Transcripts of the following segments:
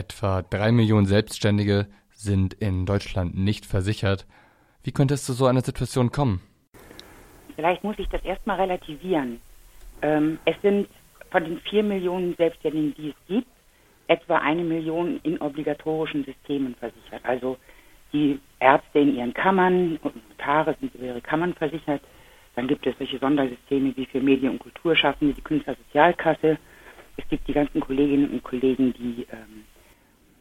Etwa drei Millionen Selbstständige sind in Deutschland nicht versichert. Wie könnte es zu so einer Situation kommen? Vielleicht muss ich das erstmal relativieren. Ähm, es sind von den vier Millionen Selbstständigen, die es gibt, etwa eine Million in obligatorischen Systemen versichert. Also die Ärzte in ihren Kammern und Notare sind über ihre Kammern versichert. Dann gibt es solche Sondersysteme wie für Medien- und Kulturschaffende, die Künstlersozialkasse. Es gibt die ganzen Kolleginnen und Kollegen, die ähm,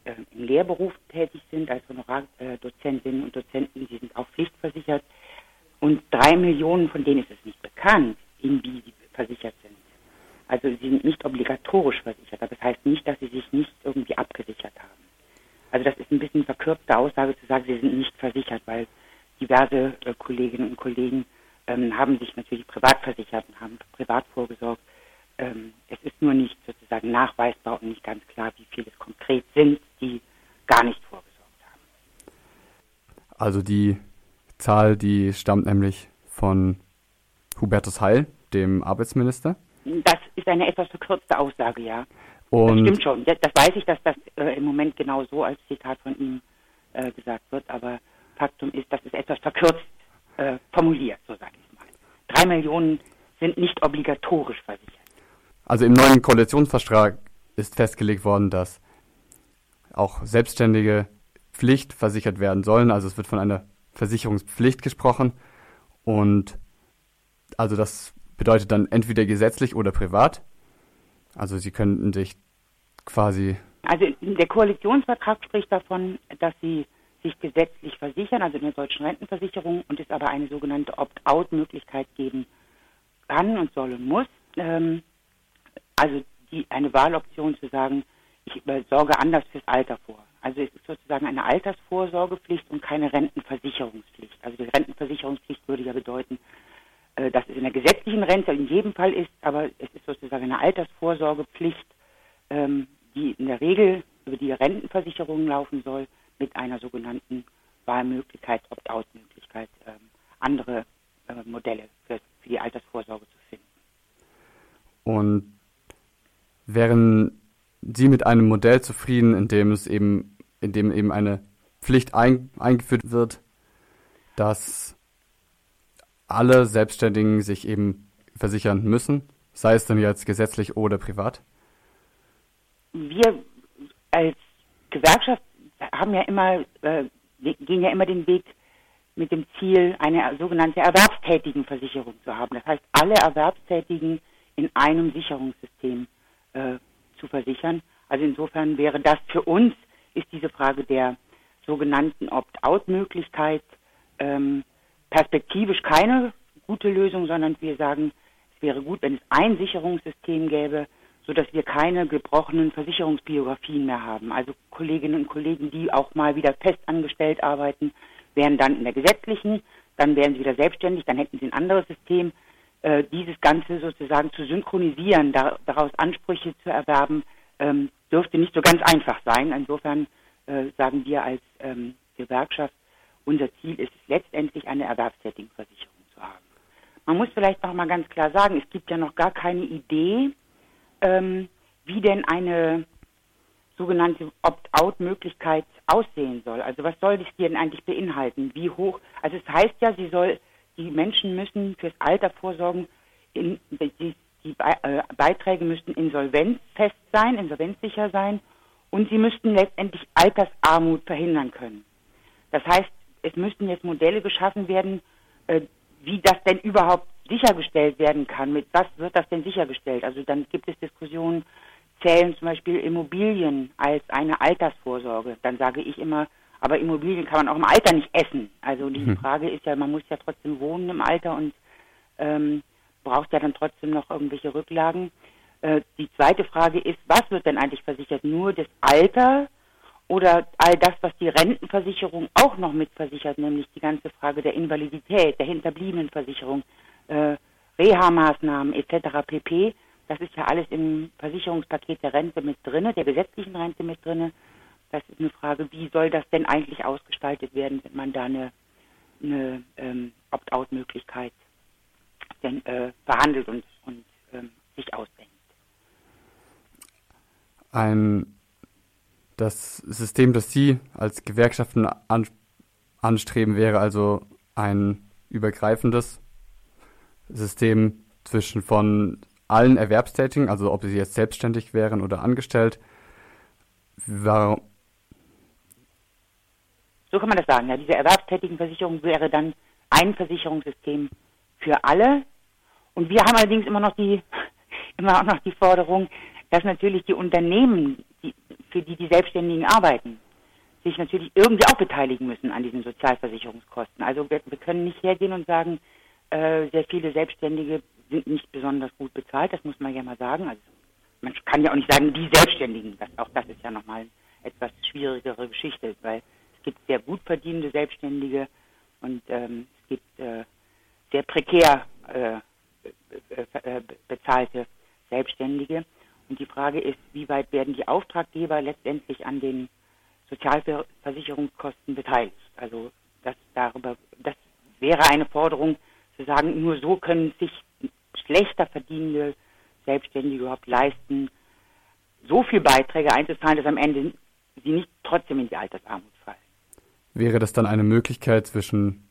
äh, im Lehrberuf tätig sind, als Honorardozentinnen und Dozenten, die sind auch pflichtversichert. Und drei Millionen von denen ist es nicht bekannt, in wie sie versichert sind. Also sie sind nicht obligatorisch versichert, aber das heißt nicht, dass sie sich nicht irgendwie abgesichert haben. Also das ist ein bisschen verkürzte Aussage zu sagen, sie sind nicht versichert, weil diverse äh, Kolleginnen und Kollegen ähm, haben sich natürlich privat versichert und haben privat vorgesorgt. Ähm, es ist nur nicht sozusagen nachweisbar und nicht ganz klar, wie viele es konkret sind, die gar nicht vorgesorgt haben. Also die Zahl, die stammt nämlich von Hubertus Heil, dem Arbeitsminister. Das ist eine etwas verkürzte Aussage, ja. Und das stimmt schon. Das, weiß ich, dass das äh, im Moment genau so als Zitat von ihm äh, gesagt wird, aber Faktum ist, dass es etwas verkürzt äh, formuliert, so sage ich mal. Drei Millionen sind nicht obligatorisch versichert. Also im neuen Koalitionsvertrag ist festgelegt worden, dass auch Selbstständige Pflicht versichert werden sollen. Also es wird von einer Versicherungspflicht gesprochen. Und also das bedeutet dann entweder gesetzlich oder privat. Also sie könnten sich quasi. Also der Koalitionsvertrag spricht davon, dass sie sich gesetzlich versichern, also in der deutschen Rentenversicherung, und es aber eine sogenannte Opt-out-Möglichkeit geben kann und soll und muss. Ähm, also die, eine Wahloption zu sagen, ich sorge anders fürs Alter vor. Also es ist sozusagen eine Altersvorsorgepflicht und keine Rentenversicherungspflicht. Also die Rentenversicherungspflicht würde ja bedeuten, äh, dass es in der gesetzlichen Rente in jedem Fall ist, aber es ist sozusagen eine Altersvorsorgepflicht, ähm, die in der Regel über die Rentenversicherung laufen soll, mit einer sogenannten Wahlmöglichkeit, Opt-out-Möglichkeit, ähm, andere äh, Modelle für, die Altersvorsorge zu finden. Und wären Sie mit einem Modell zufrieden, in dem es eben, in dem eben eine Pflicht ein, eingeführt wird, dass alle Selbstständigen sich eben versichern müssen, sei es dann jetzt gesetzlich oder privat? Wir als Gewerkschaft haben ja immer, äh, gehen ja immer den Weg mit dem Ziel, eine sogenannte Erwerbstätigenversicherung zu haben. Das heißt, alle Erwerbstätigen in einem Sicherungssystem äh, zu versichern. Also insofern wäre das für uns, ist diese Frage der sogenannten Opt-out-Möglichkeit ähm, perspektivisch keine gute Lösung, sondern wir sagen, es wäre gut, wenn es ein Sicherungssystem gäbe, sodass wir keine gebrochenen Versicherungsbiografien mehr haben. Also Kolleginnen und Kollegen, die auch mal wieder fest angestellt arbeiten, wären dann in der gesetzlichen, dann wären sie wieder selbstständig, dann hätten sie ein anderes System. Äh, dieses Ganze sozusagen zu synchronisieren, da, daraus Ansprüche zu erwerben, ähm, dürfte nicht so ganz einfach sein. Insofern äh, sagen wir als ähm, Gewerkschaft, unser Ziel ist es letztendlich eine Erwerbstätigenversicherung zu haben. Man muss vielleicht noch mal ganz klar sagen, es gibt ja noch gar keine Idee, ähm, wie denn eine sogenannte Opt-out-Möglichkeit aussehen soll. Also was soll das denn eigentlich beinhalten? Wie hoch? Also es heißt ja, sie soll, die Menschen müssen fürs Alter vorsorgen, in, die, die äh, Beiträge müssten insolvenzfest sein, insolvenzsicher sein und sie müssten letztendlich Altersarmut verhindern können. Das heißt, es müssten jetzt Modelle geschaffen werden, äh, wie das denn überhaupt sichergestellt werden kann. Mit was wird das denn sichergestellt? Also dann gibt es Diskussionen, zählen zum Beispiel Immobilien als eine Altersvorsorge. Dann sage ich immer, aber Immobilien kann man auch im Alter nicht essen. Also die mhm. Frage ist ja, man muss ja trotzdem wohnen im Alter und ähm, braucht ja dann trotzdem noch irgendwelche Rücklagen. Äh, die zweite Frage ist, was wird denn eigentlich versichert? Nur das Alter oder all das, was die Rentenversicherung auch noch mitversichert, nämlich die ganze Frage der Invalidität, der Hinterbliebenenversicherung, äh, Reha-Maßnahmen etc. pp. Das ist ja alles im Versicherungspaket der Rente mit drinne, der gesetzlichen Rente mit drinne. Das ist eine Frage, wie soll das denn eigentlich ausgestaltet werden, wenn man da eine, eine ähm, Opt-out-Möglichkeit äh, verhandelt und, und ähm, sich ausdenkt. Ein Das System, das Sie als Gewerkschaften an, anstreben, wäre also ein übergreifendes System zwischen von allen Erwerbstätigen, also ob sie jetzt selbstständig wären oder angestellt. Warum? So kann man das sagen. Ja, diese erwerbstätigen Versicherung wäre dann ein Versicherungssystem für alle. Und wir haben allerdings immer noch die, immer auch noch die Forderung, dass natürlich die Unternehmen, die, für die die Selbstständigen arbeiten, sich natürlich irgendwie auch beteiligen müssen an diesen Sozialversicherungskosten. Also wir, wir können nicht hergehen und sagen, äh, sehr viele Selbstständige sind nicht besonders gut bezahlt, das muss man ja mal sagen. Also man kann ja auch nicht sagen, die Selbstständigen, das, auch das ist ja nochmal etwas schwierigere Geschichte, weil es gibt sehr gut verdienende Selbstständige und ähm, es gibt äh, sehr prekär äh, äh, bezahlte Selbstständige. Und die Frage ist, wie weit werden die Auftraggeber letztendlich an den Sozialversicherungskosten beteiligt? Also das darüber, das wäre eine Forderung zu sagen, nur so können sich schlechter verdienende Selbstständige überhaupt leisten, so viel Beiträge einzuzahlen, dass am Ende sie nicht trotzdem in die Altersarmut. Wäre das dann eine Möglichkeit zwischen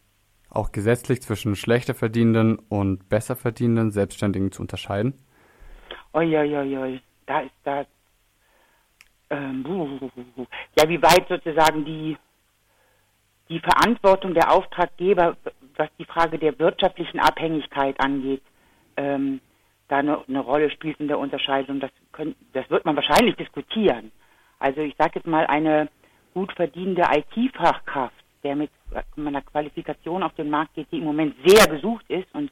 auch gesetzlich zwischen schlechter verdienenden und besser verdienenden Selbstständigen zu unterscheiden? Uiuiui, da ist da. Ähm, ja, wie weit sozusagen die, die Verantwortung der Auftraggeber, was die Frage der wirtschaftlichen Abhängigkeit angeht, ähm, da eine, eine, Rolle spielt in der Unterscheidung, das, können, das wird man wahrscheinlich diskutieren. Also ich sage jetzt mal, eine gut verdienende IT-Fachkraft, der mit meiner Qualifikation auf den Markt geht, die im Moment sehr gesucht ist und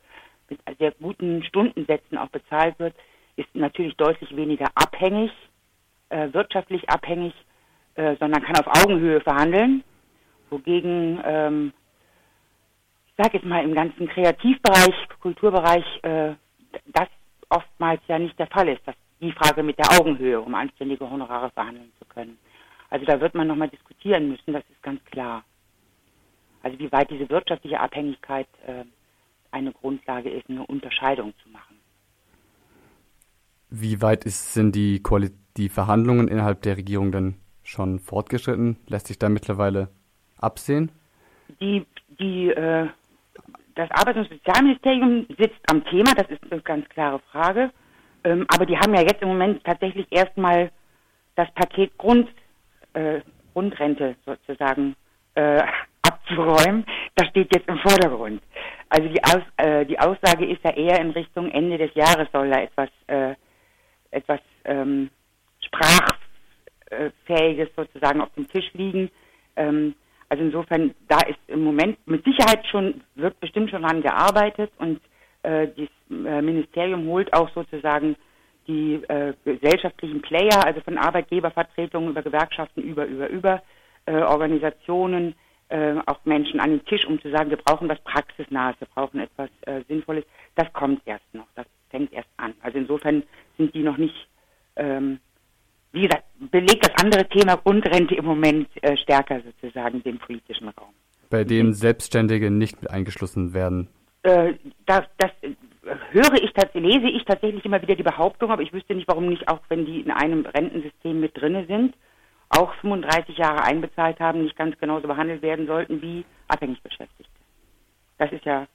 mit sehr guten Stundensätzen auch bezahlt wird, ist natürlich deutlich weniger abhängig, äh, wirtschaftlich abhängig, äh, sondern kann auf Augenhöhe verhandeln. Wogegen, ähm, ich sage jetzt mal, im ganzen Kreativbereich, Kulturbereich, äh, das oftmals ja nicht der Fall ist, dass die Frage mit der Augenhöhe, um anständige Honorare verhandeln zu können. Also da wird man nochmal diskutieren müssen, das ist ganz klar. Also wie weit diese wirtschaftliche Abhängigkeit äh, eine Grundlage ist, eine Unterscheidung zu machen. Wie weit ist, sind die, Koali die Verhandlungen innerhalb der Regierung denn schon fortgeschritten? Lässt sich da mittlerweile absehen? Die, die, äh, das Arbeits- und Sozialministerium sitzt am Thema, das ist eine ganz klare Frage. Ähm, aber die haben ja jetzt im Moment tatsächlich erstmal das Paket Grund, äh, Grundrente sozusagen äh, abzuräumen. Das steht jetzt im Vordergrund. Also die, Aus, äh, die Aussage ist ja eher in Richtung Ende des Jahres soll da etwas, äh, etwas ähm, Sprachfähiges sozusagen auf dem Tisch liegen. Ähm, also insofern, da ist im Moment mit Sicherheit schon, wird bestimmt schon daran gearbeitet und äh, das äh, Ministerium holt auch sozusagen die äh, gesellschaftlichen Player, also von Arbeitgebervertretungen über Gewerkschaften, über, über, über äh, Organisationen, äh, auch Menschen an den Tisch, um zu sagen, wir brauchen was Praxisnahes, wir brauchen etwas äh, Sinnvolles. Das kommt erst noch, das fängt erst an. Also insofern sind die noch nicht, ähm, wie gesagt, belegt das andere Thema Grundrente im Moment äh, stärker sozusagen den politischen Raum. Bei dem Selbstständige nicht mit eingeschlossen werden. Äh, das, das höre ich, lese ich tatsächlich immer wieder die Behauptung, aber ich wüsste nicht, warum nicht, auch wenn die in einem Rentensystem mit drinne sind, auch 35 Jahre einbezahlt haben, nicht ganz genauso behandelt werden sollten wie abhängig Beschäftigte. Das ist ja,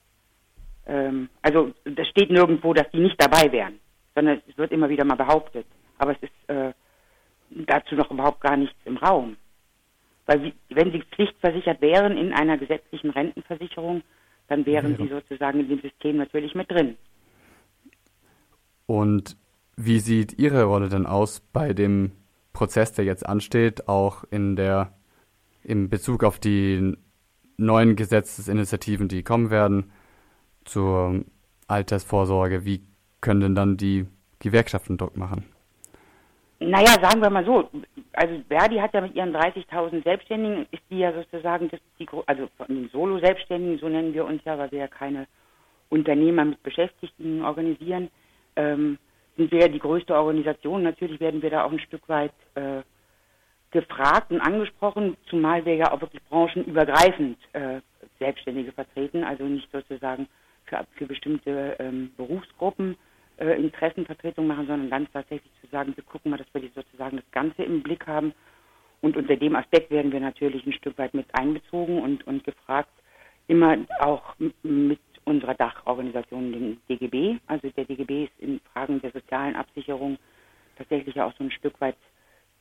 ähm, also das steht nirgendwo, dass die nicht dabei wären, sondern es wird immer wieder mal behauptet. Aber es ist äh, dazu noch überhaupt gar nichts im Raum. Weil wenn sie pflichtversichert wären in einer gesetzlichen Rentenversicherung, dann wären ja. sie sozusagen in dem System natürlich mit drin. Und wie sieht Ihre Rolle denn aus bei dem Prozess, der jetzt ansteht, auch in der in Bezug auf die neuen Gesetzesinitiativen, die kommen werden, zur Altersvorsorge, wie können denn dann die Gewerkschaften Druck machen? Naja, sagen wir mal so, also Verdi hat ja mit ihren 30.000 Selbstständigen, ist die ja sozusagen, das, die, also von den Solo-Selbstständigen, so nennen wir uns ja, weil wir ja keine Unternehmer mit Beschäftigten organisieren, ähm, sind wir ja die größte Organisation. Natürlich werden wir da auch ein Stück weit äh, gefragt und angesprochen, zumal wir ja auch wirklich branchenübergreifend äh, Selbstständige vertreten, also nicht sozusagen für, für bestimmte ähm, Berufsgruppen äh, Interessenvertretung machen, sondern ganz tatsächlich zu sagen, wir gucken mal, dass wir sozusagen das Ganze im Blick haben. Und unter dem Aspekt werden wir natürlich ein Stück weit mit einbezogen und, und gefragt, immer auch mit unserer Dachorganisation, dem DGB. Also der DGB ist in Fragen der sozialen Absicherung tatsächlich auch so ein Stück weit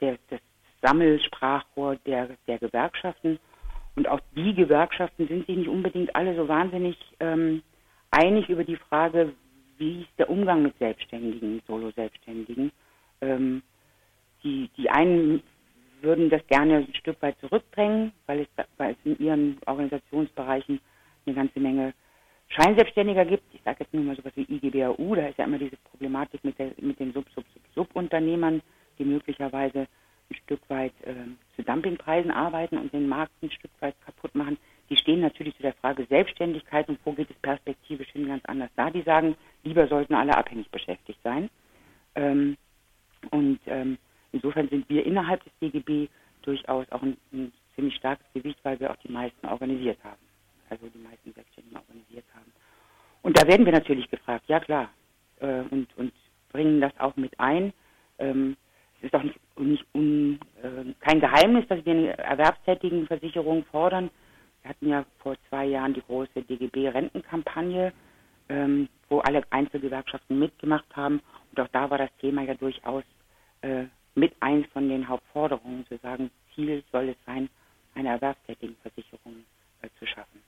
der, das Sammelsprachrohr der, der Gewerkschaften. Und auch die Gewerkschaften sind sich nicht unbedingt alle so wahnsinnig ähm, einig über die Frage, wie ist der Umgang mit Selbstständigen, Solo-Selbstständigen. Ähm, die, die einen würden das gerne ein Stück weit zurückdrängen, weil es, weil es in ihren Organisationsbereichen eine ganze Menge Scheinselbstständiger gibt. Ich sage jetzt nur mal sowas wie IGBAU, da ist ja immer diese Problematik mit, der, mit den Sub-Sub-Sub-Subunternehmern, die möglicherweise ein Stück weit äh, zu Dumpingpreisen arbeiten und den Markt ein Stück weit kaputt machen. Die stehen natürlich zu der Frage Selbstständigkeit und wo geht es perspektivisch hin ganz anders da. Die sagen, lieber sollten alle abhängig beschäftigt sein. Ähm, und ähm, insofern sind wir innerhalb des DGB durchaus auch ein, ein ziemlich starkes Gewicht, weil wir auch die meisten organisiert haben also die meisten Selbstständigen organisiert haben. Und da werden wir natürlich gefragt, ja klar, äh, und, und bringen das auch mit ein. Ähm, es ist auch nicht, nicht un, äh, kein Geheimnis, dass wir eine Erwerbstätigenversicherung fordern. Wir hatten ja vor zwei Jahren die große DGB-Rentenkampagne, ähm, wo alle Einzelgewerkschaften mitgemacht haben. Und auch da war das Thema ja durchaus äh, mit eins von den Hauptforderungen, zu sagen, Ziel soll es sein, eine Erwerbstätigenversicherung äh, zu schaffen.